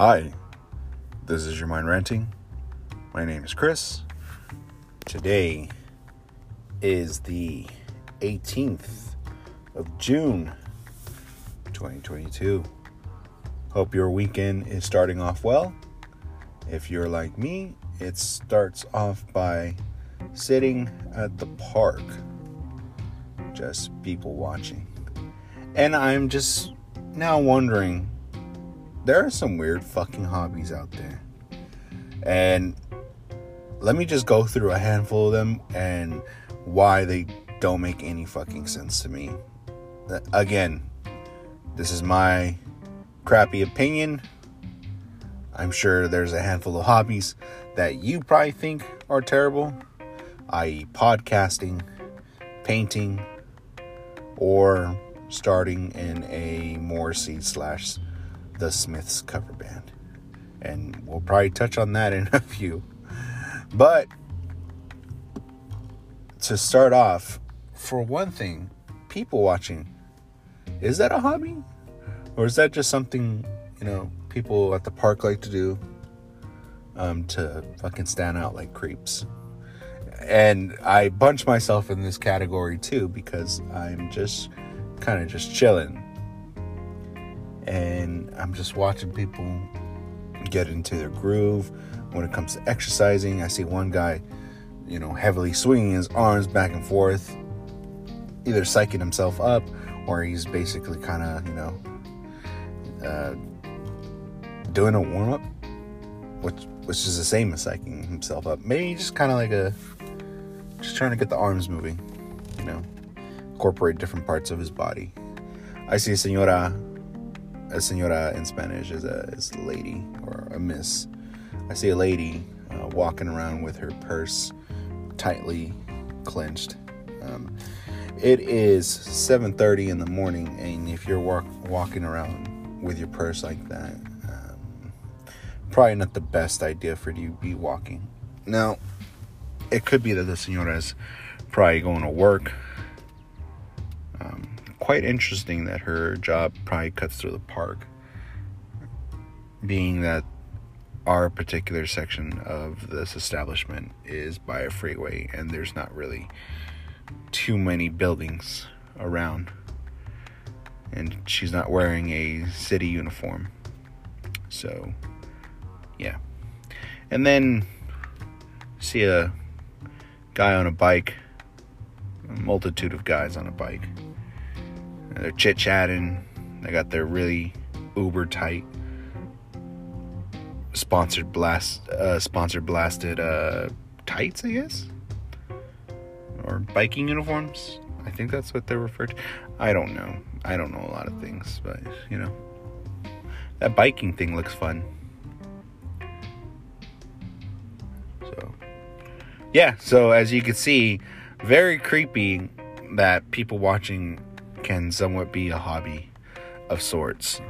Hi, this is your mind ranting. My name is Chris. Today is the 18th of June, 2022. Hope your weekend is starting off well. If you're like me, it starts off by sitting at the park, just people watching. And I'm just now wondering there are some weird fucking hobbies out there. And let me just go through a handful of them and why they don't make any fucking sense to me. Again, this is my crappy opinion. I'm sure there's a handful of hobbies that you probably think are terrible, i.e., podcasting, painting, or starting in a Morrissey slash the Smiths cover band. And we'll probably touch on that in a few. But to start off, for one thing, people watching, is that a hobby? Or is that just something, you know, people at the park like to do um, to fucking stand out like creeps? And I bunch myself in this category too because I'm just kind of just chilling and I'm just watching people get into their groove when it comes to exercising. I see one guy, you know, heavily swinging his arms back and forth, either psyching himself up or he's basically kind of, you know, uh, doing a warm up, which which is the same as psyching himself up. Maybe just kind of like a just trying to get the arms moving, you know, incorporate different parts of his body. I see a senora a senora in Spanish is a, is a lady or a miss. I see a lady uh, walking around with her purse tightly clenched. Um, it is 7:30 in the morning, and if you're walk, walking around with your purse like that, um, probably not the best idea for you to be walking. Now, it could be that the senora is probably going to work quite interesting that her job probably cuts through the park, being that our particular section of this establishment is by a freeway and there's not really too many buildings around. And she's not wearing a city uniform. So, yeah. And then see a guy on a bike, a multitude of guys on a bike they're chit chatting. They got their really uber tight sponsored blast, uh, sponsored blasted uh, tights, I guess, or biking uniforms. I think that's what they're referred to. I don't know. I don't know a lot of things, but you know, that biking thing looks fun. So, yeah. So as you can see, very creepy that people watching can somewhat be a hobby of sorts.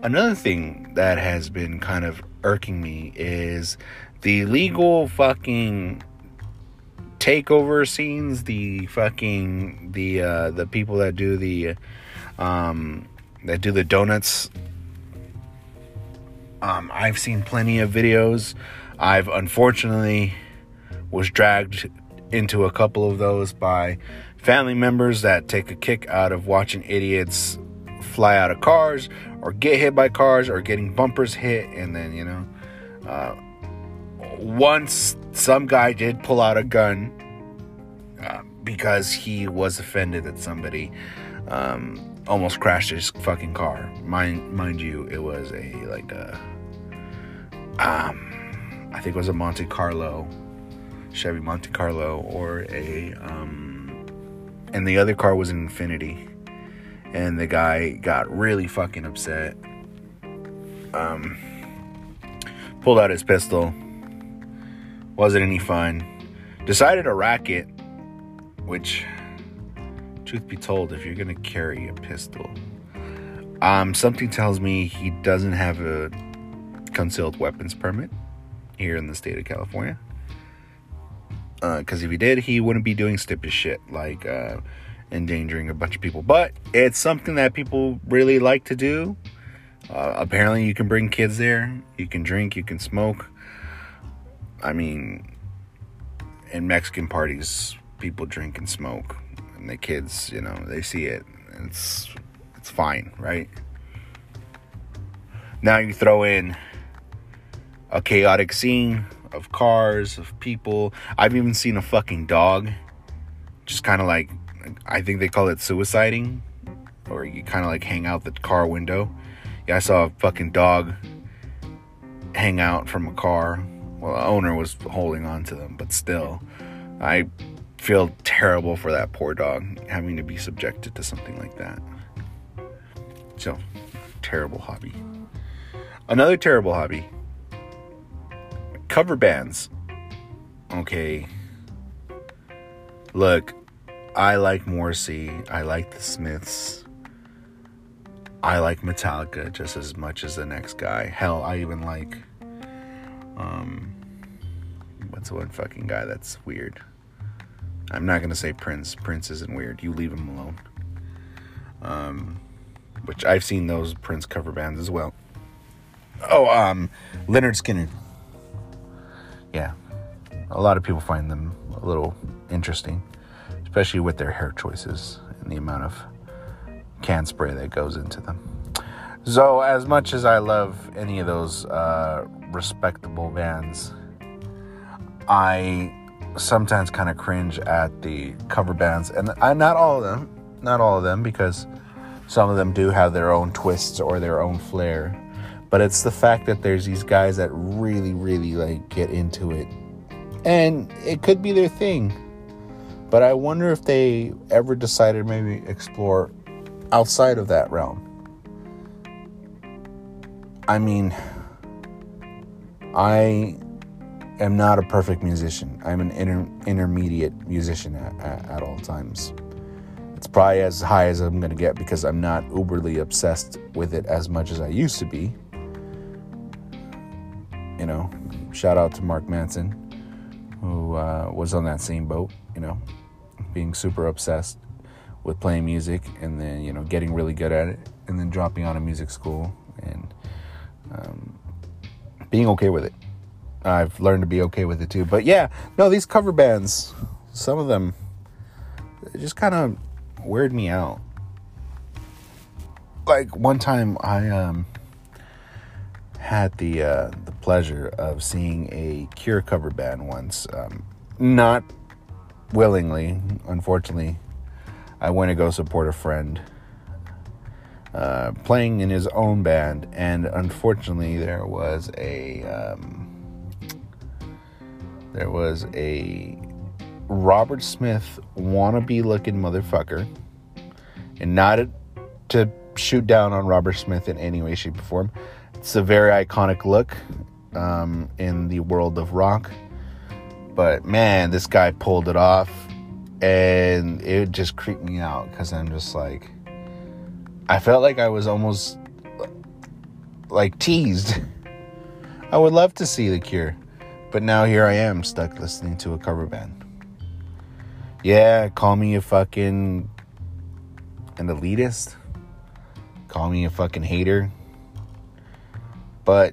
Another thing that has been kind of irking me is the legal fucking takeover scenes, the fucking the uh the people that do the um that do the donuts. Um I've seen plenty of videos. I've unfortunately was dragged into a couple of those by family members that take a kick out of watching idiots fly out of cars or get hit by cars or getting bumpers hit and then you know uh, once some guy did pull out a gun uh, because he was offended that somebody um, almost crashed his fucking car. Mind mind you it was a like a um i think it was a monte carlo chevy monte carlo or a um and the other car was an Infiniti. And the guy got really fucking upset. Um, pulled out his pistol. Wasn't any fun. Decided to rack it, which, truth be told, if you're gonna carry a pistol, um, something tells me he doesn't have a concealed weapons permit here in the state of California because uh, if he did, he wouldn't be doing stupid shit like uh, endangering a bunch of people. But it's something that people really like to do. Uh, apparently, you can bring kids there. You can drink. You can smoke. I mean, in Mexican parties, people drink and smoke, and the kids, you know, they see it. It's it's fine, right? Now you throw in a chaotic scene of cars, of people. I've even seen a fucking dog, just kind of like, I think they call it suiciding, or you kind of like hang out the car window. Yeah, I saw a fucking dog hang out from a car. Well, the owner was holding on to them, but still, I feel terrible for that poor dog having to be subjected to something like that. So, terrible hobby. Another terrible hobby cover bands. Okay. Look, I like Morrissey. I like the Smiths. I like Metallica just as much as the next guy. Hell, I even like um what's the one fucking guy that's weird? I'm not gonna say Prince. Prince isn't weird. You leave him alone. Um which I've seen those Prince cover bands as well. Oh, um Lynyrd Skynyrd yeah, a lot of people find them a little interesting, especially with their hair choices and the amount of can spray that goes into them. So, as much as I love any of those uh, respectable bands, I sometimes kind of cringe at the cover bands, and I, not all of them, not all of them, because some of them do have their own twists or their own flair but it's the fact that there's these guys that really really like get into it. And it could be their thing. But i wonder if they ever decided maybe explore outside of that realm. I mean i am not a perfect musician. I'm an inter- intermediate musician at, at, at all times. It's probably as high as i'm going to get because i'm not uberly obsessed with it as much as i used to be you know, shout out to Mark Manson, who uh, was on that same boat, you know, being super obsessed with playing music and then, you know, getting really good at it and then dropping out of music school and um, being okay with it. I've learned to be okay with it too. But yeah, no, these cover bands, some of them just kind of weird me out. Like one time I um had the uh, the pleasure of seeing a Cure cover band once. Um, not willingly, unfortunately. I went to go support a friend uh, playing in his own band, and unfortunately, there was a um, there was a Robert Smith wannabe looking motherfucker, and not to shoot down on Robert Smith in any way, shape, or form it's a very iconic look um, in the world of rock. But man, this guy pulled it off. And it just creeped me out because I'm just like, I felt like I was almost like teased. I would love to see The Cure. But now here I am stuck listening to a cover band. Yeah, call me a fucking an elitist. Call me a fucking hater. But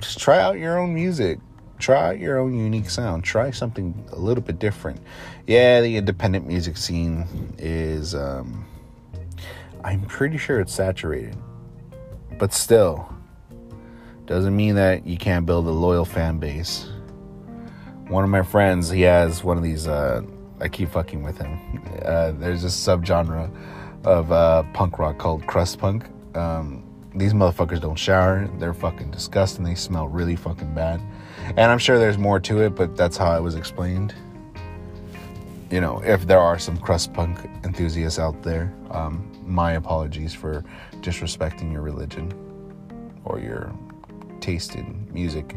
just try out your own music. Try out your own unique sound. Try something a little bit different. Yeah, the independent music scene is, um, I'm pretty sure it's saturated. But still, doesn't mean that you can't build a loyal fan base. One of my friends, he has one of these, uh, I keep fucking with him. Uh, there's this subgenre of uh, punk rock called crust punk. Um, these motherfuckers don't shower. They're fucking disgusting. They smell really fucking bad. And I'm sure there's more to it, but that's how it was explained. You know, if there are some crust punk enthusiasts out there, um, my apologies for disrespecting your religion or your taste in music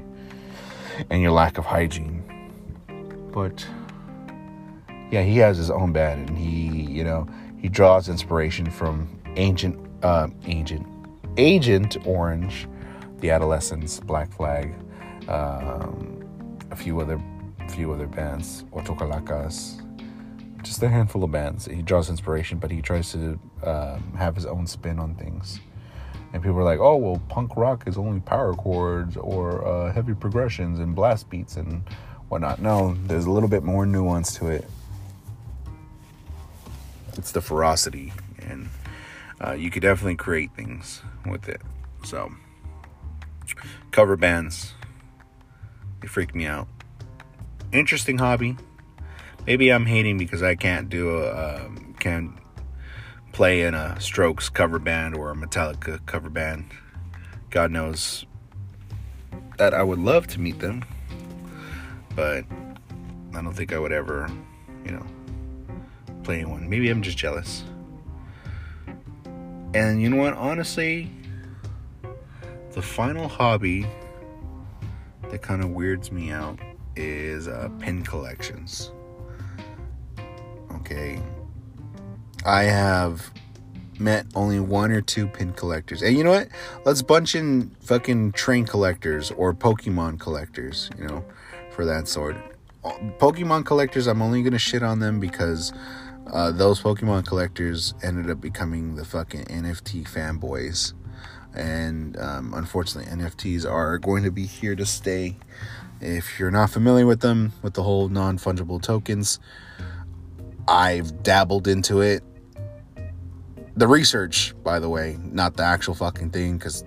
and your lack of hygiene. But yeah, he has his own band, and he, you know, he draws inspiration from ancient, uh, ancient, Agent Orange, The Adolescents, Black Flag, um, a few other few other bands, Ocho Calacas, just a handful of bands. He draws inspiration, but he tries to um, have his own spin on things. And people are like, oh, well, punk rock is only power chords or uh, heavy progressions and blast beats and whatnot. No, there's a little bit more nuance to it. It's the ferocity, and uh, you could definitely create things with it. So, cover bands, they freak me out. Interesting hobby. Maybe I'm hating because I can't do a um, can't play in a Strokes cover band or a Metallica cover band. God knows that I would love to meet them, but I don't think I would ever, you know, play one. Maybe I'm just jealous. And you know what? Honestly, the final hobby that kind of weirds me out is uh, pin collections. Okay, I have met only one or two pin collectors. And you know what? Let's bunch in fucking train collectors or Pokemon collectors, you know, for that sort. Pokemon collectors, I'm only gonna shit on them because uh, those Pokemon collectors ended up becoming the fucking NFT fanboys. And um, unfortunately, NFTs are going to be here to stay. If you're not familiar with them, with the whole non fungible tokens, I've dabbled into it the research, by the way, not the actual fucking thing, because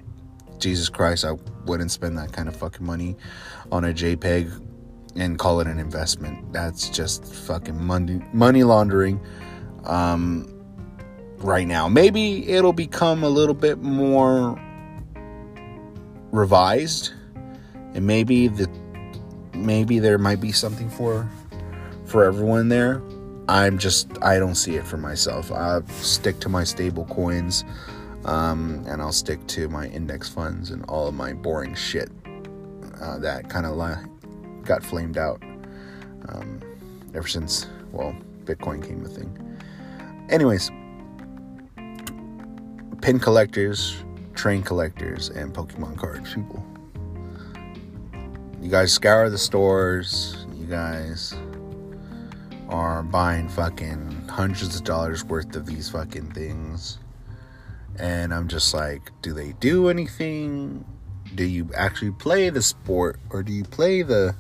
Jesus Christ, I wouldn't spend that kind of fucking money on a JPEG and call it an investment. That's just fucking money money laundering. Um, right now, maybe it'll become a little bit more revised, and maybe the maybe there might be something for for everyone there I'm just I don't see it for myself. I stick to my stable coins, um, and I'll stick to my index funds and all of my boring shit uh, that kind of li- got flamed out um, ever since well Bitcoin came a thing. Anyways, pin collectors, train collectors, and Pokemon card people. You guys scour the stores. You guys are buying fucking hundreds of dollars worth of these fucking things. And I'm just like, do they do anything? Do you actually play the sport or do you play the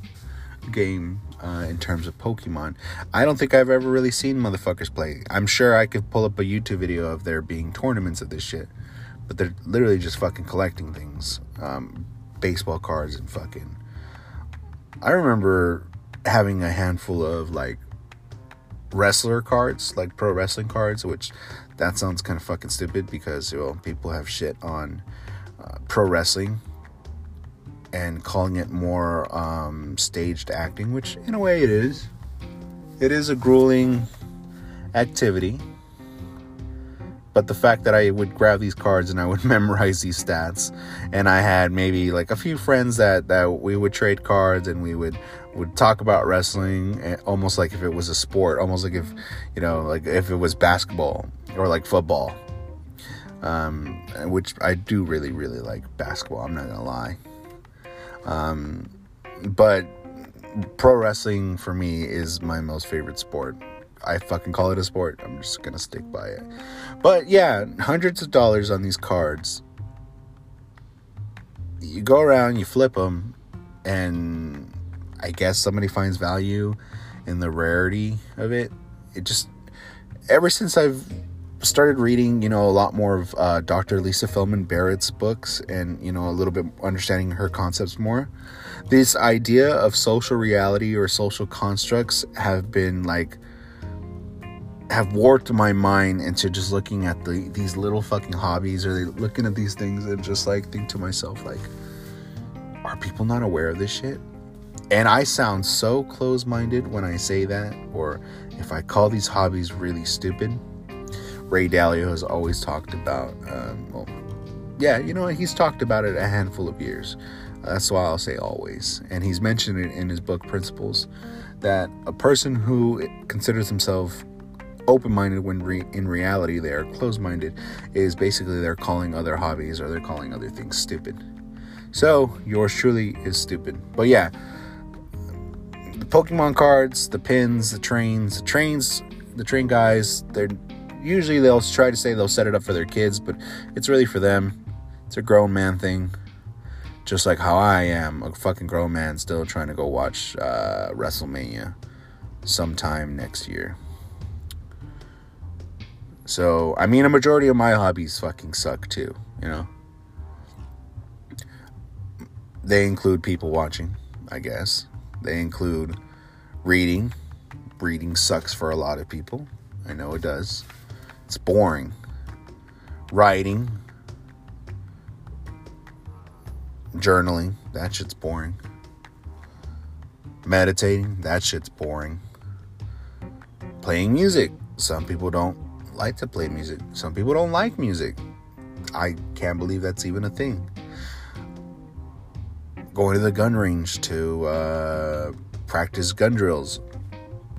game uh, in terms of Pokemon? I don't think I've ever really seen motherfuckers play. I'm sure I could pull up a YouTube video of there being tournaments of this shit, but they're literally just fucking collecting things um, baseball cards and fucking. I remember having a handful of like wrestler cards, like pro wrestling cards, which that sounds kind of fucking stupid because well, people have shit on uh, pro wrestling and calling it more um, staged acting, which in a way it is. It is a grueling activity. But the fact that I would grab these cards and I would memorize these stats, and I had maybe like a few friends that that we would trade cards and we would would talk about wrestling eh, almost like if it was a sport, almost like if you know, like if it was basketball or like football. Um, which I do really, really like basketball. I'm not gonna lie. Um, but pro wrestling for me is my most favorite sport. I fucking call it a sport. I'm just gonna stick by it. But yeah, hundreds of dollars on these cards. You go around, you flip them, and I guess somebody finds value in the rarity of it. It just ever since I've started reading, you know, a lot more of uh, Dr. Lisa Feldman Barrett's books and, you know, a little bit understanding her concepts more. This idea of social reality or social constructs have been like have warped my mind into just looking at the these little fucking hobbies or looking at these things and just like think to myself like are people not aware of this shit? And I sound so close minded when I say that, or if I call these hobbies really stupid. Ray Dalio has always talked about, um, well, yeah, you know, he's talked about it a handful of years. That's why I'll say always. And he's mentioned it in his book Principles that a person who considers himself open minded when re- in reality they are closed minded is basically they're calling other hobbies or they're calling other things stupid. So yours truly is stupid. But yeah, the Pokemon cards, the pins, the trains, the trains, the train guys, they're usually they'll try to say they'll set it up for their kids, but it's really for them. It's a grown man thing. Just like how I am a fucking grown man still trying to go watch uh, WrestleMania sometime next year. So, I mean, a majority of my hobbies fucking suck too, you know? They include people watching, I guess. They include reading. Reading sucks for a lot of people. I know it does. It's boring. Writing. Journaling. That shit's boring. Meditating. That shit's boring. Playing music. Some people don't like to play music. Some people don't like music. I can't believe that's even a thing. Going to the gun range to uh, practice gun drills.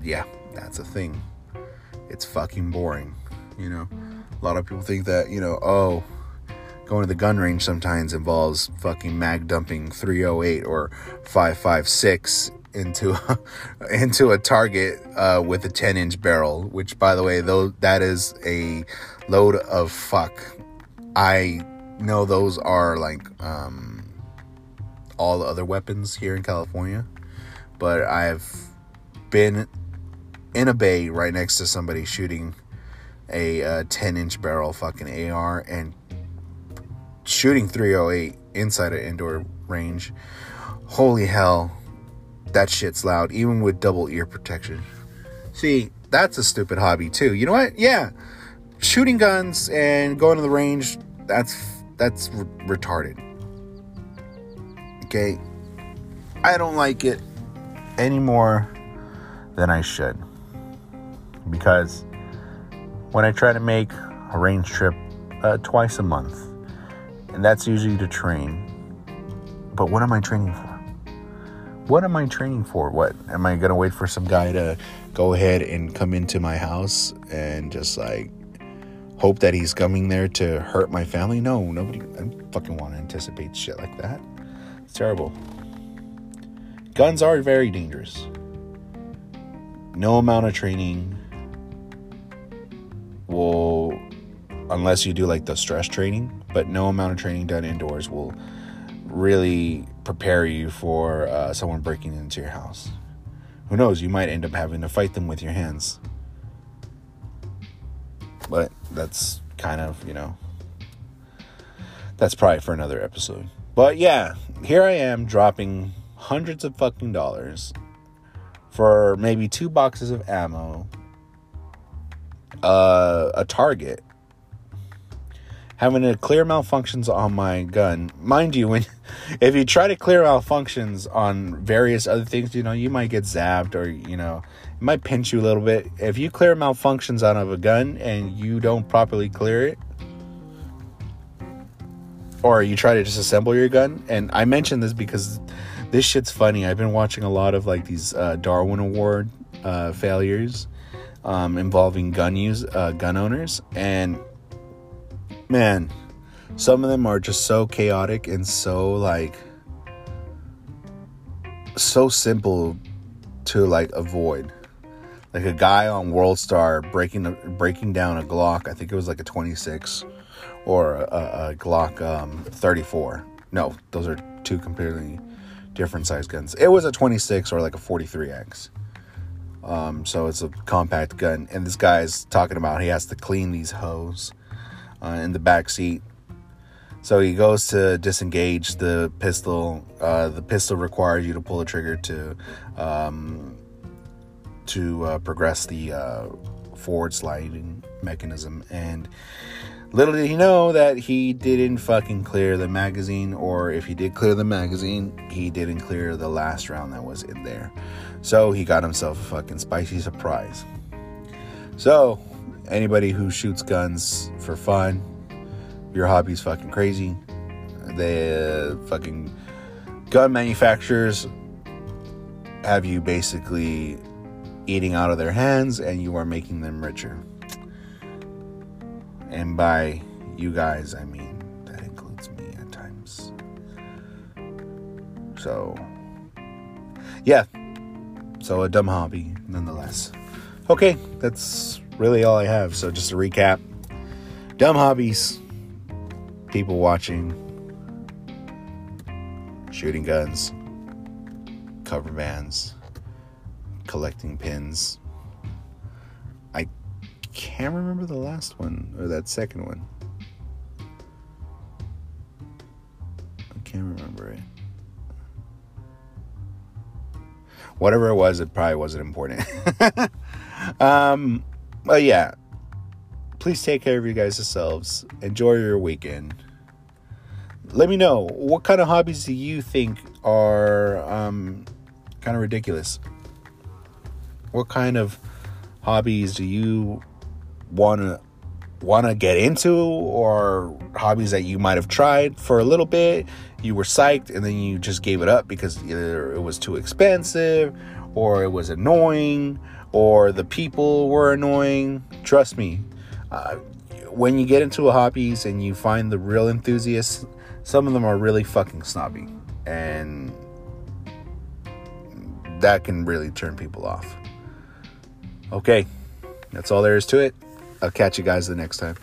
Yeah, that's a thing. It's fucking boring. You know, a lot of people think that, you know, oh, going to the gun range sometimes involves fucking mag dumping 308 or 556 into a, into a target uh, with a 10 inch barrel which by the way though that is a load of fuck. I know those are like um, all the other weapons here in california but i've been in a bay right next to somebody shooting a uh, 10 inch barrel fucking ar and shooting 308 inside an indoor range holy hell that shit's loud, even with double ear protection. See, that's a stupid hobby too. You know what? Yeah, shooting guns and going to the range. That's that's re- retarded. Okay, I don't like it any more than I should because when I try to make a range trip uh, twice a month, and that's usually to train. But what am I training for? what am I training for? What am I gonna wait for some guy to go ahead and come into my house and just like hope that he's coming there to hurt my family? No, nobody. I fucking want to anticipate shit like that. It's terrible. Guns are very dangerous. No amount of training will, unless you do like the stress training, but no amount of training done indoors will really prepare you for uh, someone breaking into your house. Who knows? You might end up having to fight them with your hands. But that's kind of, you know, that's probably for another episode. But yeah, here I am dropping hundreds of fucking dollars for maybe two boxes of ammo, uh, a target, having to clear malfunctions on my gun. Mind you, when if you try to clear malfunctions on various other things, you know, you might get zapped or, you know, it might pinch you a little bit. If you clear malfunctions out of a gun and you don't properly clear it, or you try to disassemble your gun, and I mention this because this shit's funny. I've been watching a lot of like these uh, Darwin Award uh, failures um, involving gun use, uh, gun owners, and man, some of them are just so chaotic and so like so simple to like avoid. Like a guy on World Star breaking breaking down a Glock. I think it was like a 26 or a, a Glock um, 34. No, those are two completely different size guns. It was a 26 or like a 43x. Um, so it's a compact gun, and this guy's talking about he has to clean these hose uh, in the back seat. So he goes to disengage the pistol. Uh, the pistol requires you to pull the trigger to um, to uh, progress the uh, forward sliding mechanism. And little did he know that he didn't fucking clear the magazine, or if he did clear the magazine, he didn't clear the last round that was in there. So he got himself a fucking spicy surprise. So anybody who shoots guns for fun, your hobby's fucking crazy. The fucking gun manufacturers have you basically eating out of their hands and you are making them richer. And by you guys, I mean that includes me at times. So, yeah. So, a dumb hobby nonetheless. Okay, that's really all I have. So just to recap, dumb hobbies, people watching, shooting guns, cover bands, collecting pins. Can't remember the last one or that second one. I can't remember it. Whatever it was, it probably wasn't important. um, but yeah, please take care of you guys yourselves. Enjoy your weekend. Let me know what kind of hobbies do you think are um, kind of ridiculous? What kind of hobbies do you want to want to get into or hobbies that you might have tried for a little bit. You were psyched and then you just gave it up because either it was too expensive or it was annoying or the people were annoying. Trust me uh, when you get into a hobbies and you find the real enthusiasts some of them are really fucking snobby and that can really turn people off. Okay that's all there is to it I'll catch you guys the next time.